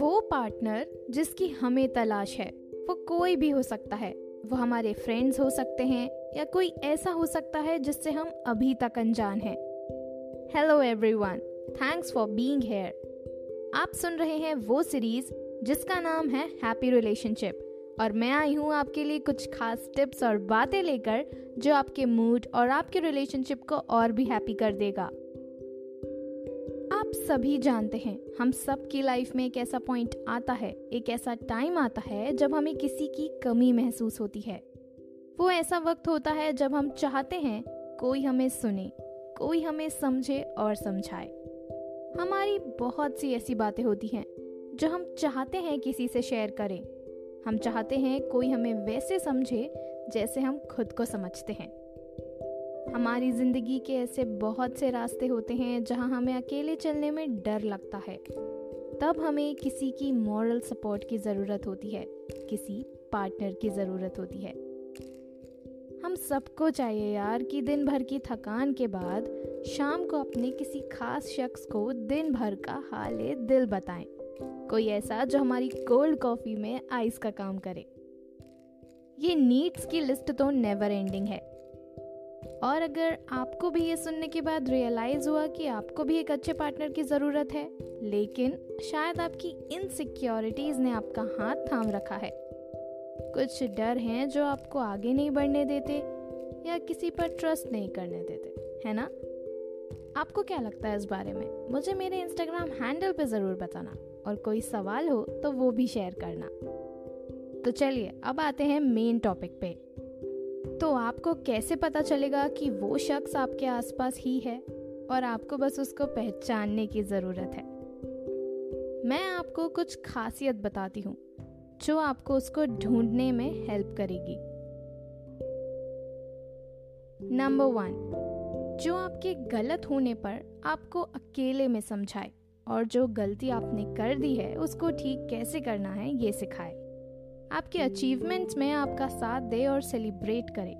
वो पार्टनर जिसकी हमें तलाश है, वो कोई भी हो सकता है। वो हमारे फ्रेंड्स हो सकते हैं या कोई ऐसा हो सकता है जिससे हम अभी तक अनजान हैं। Hello everyone thanks for being here आप सुन रहे हैं वो सीरीज़ जिसका नाम है हैप्पी रिलेशनशिप और मैं आई हूँ आपके लिए कुछ खास टिप्स और बातें लेकर जो आपके मूड और आपके रिलेशनशिप को और भी हैप्पी कर देगा। आप सभी जानते हैं, हम सब की लाइफ में एक ऐसा पॉइंट आता है, एक ऐसा टाइम आता है जब हमें किसी की कमी महसूस होती है। वो ऐसा वक्त होता है जब हम चाहते हैं कोई हमें सुने, कोई हमें समझे और समझाए। हमारी बहुत सी ऐसी बातें होती हैं जो हम चाहते हैं किसी से शेयर करें। हम चाहते हैं कोई हमें वैसे समझे जैसे हम खुद को समझते हैं। हमारी ज़िंदगी के ऐसे बहुत से रास्ते होते हैं जहाँ हमें अकेले चलने में डर लगता है। तब हमें किसी की मॉरल सपोर्ट की ज़रूरत होती है, किसी पार्टनर की ज़रूरत होती है। हम सबको चाहिए यार कि दिन भर की थकान के बाद शाम को अपने किसी खास शख्स को दिन भर का हाल दिल बताएँ। कोई ऐसा जो हमारी कोल्ड कॉफ़ी में आइस का काम करे। ये नीड्स की लिस्ट तो नेवर एंडिंग है। और अगर आपको भी ये सुनने के बाद रियलाइज़ हुआ कि आपको भी एक अच्छे पार्टनर की ज़रूरत है, लेकिन शायद आपकी इनसिक्योरिटीज़ ने आपका हाथ थाम रखा है। कुछ डर हैं जो आपको आगे नहीं बढ़ने देते या किसी पर ट्रस्ट नहीं करने देते, है ना? आपको क्या लगता है इस बारे में? मुझे मेरे इंस्टाग्राम हैंडल पे ज़रूर बताना और कोई सवाल हो तो वो भी शेयर करना। तो चलिए, अब आते हैं मेन टॉपिक पे। तो आपको कैसे पता चलेगा कि वो शख्स आपके आसपास ही है और आपको बस उसको पहचानने की ज़रूरत है? मैं आपको कुछ खासियत बताती हूँ, जो आपको उसको ढूँढने में हेल्प करेगी। नंबर वन जो आपके गलत होने पर आपको अकेले में समझाए और जो गलती आपने कर दी है, उसको ठीक कैसे करना है, ये सिखाए। आपके अचीवमेंट्स में आपका साथ दे और सेलिब्रेट करे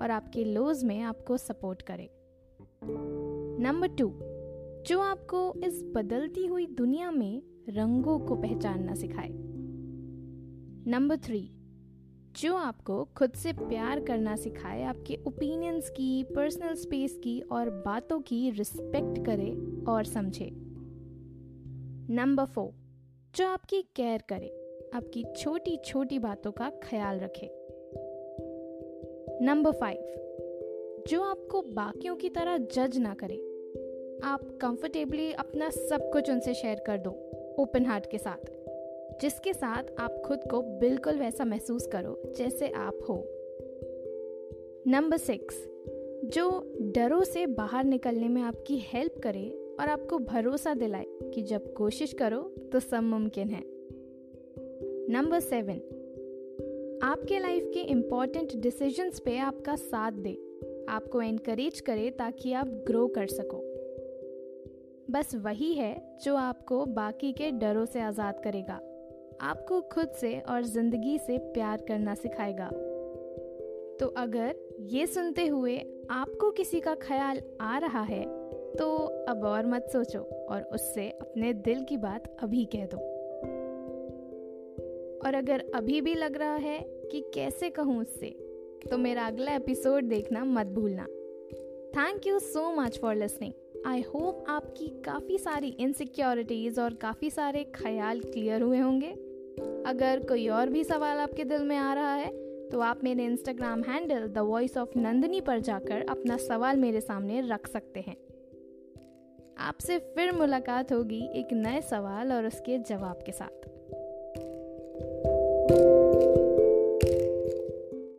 और आपके लोज में आपको सपोर्ट करे। नंबर टू जो आपको इस बदलती हुई दुनिया में रंगों को पहचानना सिखाए। नंबर थ्री जो आपको खुद से प्यार करना सिखाए, आपके ओपिनियंस की पर्सनल स्पेस की और बातों की रिस्पेक्ट करे और समझे। नंबर फोर जो आपकी केयर करे आपकी छोटी छोटी बातों का ख्याल रखे। नंबर फाइव जो आपको बाकियों की तरह जज ना करे, आप कंफर्टेबली अपना सब कुछ उनसे शेयर कर दो ओपन हार्ट के साथ, जिसके साथ आप खुद को बिल्कुल वैसा महसूस करो, जैसे आप हो। नंबर सिक्स जो डरों से बाहर निकलने में आपकी हेल्प करे और आपको भरोसा दिलाए कि जब कोशिश करो तो सब मुमकिन है। नंबर सेवन आपके लाइफ के इंपॉर्टेंट डिसीजंस पे आपका साथ दे। आपको एनकरेज करे ताकि आप ग्रो कर सको। बस वही है जो आपको बाकी के डरों से आज़ाद करेगा। आपको खुद से और ज़िंदगी से प्यार करना सिखाएगा। तो अगर ये सुनते हुए आपको किसी का ख्याल आ रहा है तो अब और मत सोचो और उससे अपने दिल की बात अभी कह दो। और अगर अभी भी लग रहा है कि कैसे कहूँ उससे तो मेरा अगला एपिसोड देखना मत भूलना। Thank you so much for listening I hope आपकी काफ़ी सारी इनसिक्योरिटीज़ और काफ़ी सारे ख्याल क्लियर हुए होंगे। अगर कोई और भी सवाल आपके दिल में आ रहा है तो आप मेरे Instagram handle the voice of Nandini पर जाकर अपना सवाल मेरे सामने रख सकते हैं। आपसे फिर मुलाकात होगी एक नए सवाल और उसके जवाब के साथ।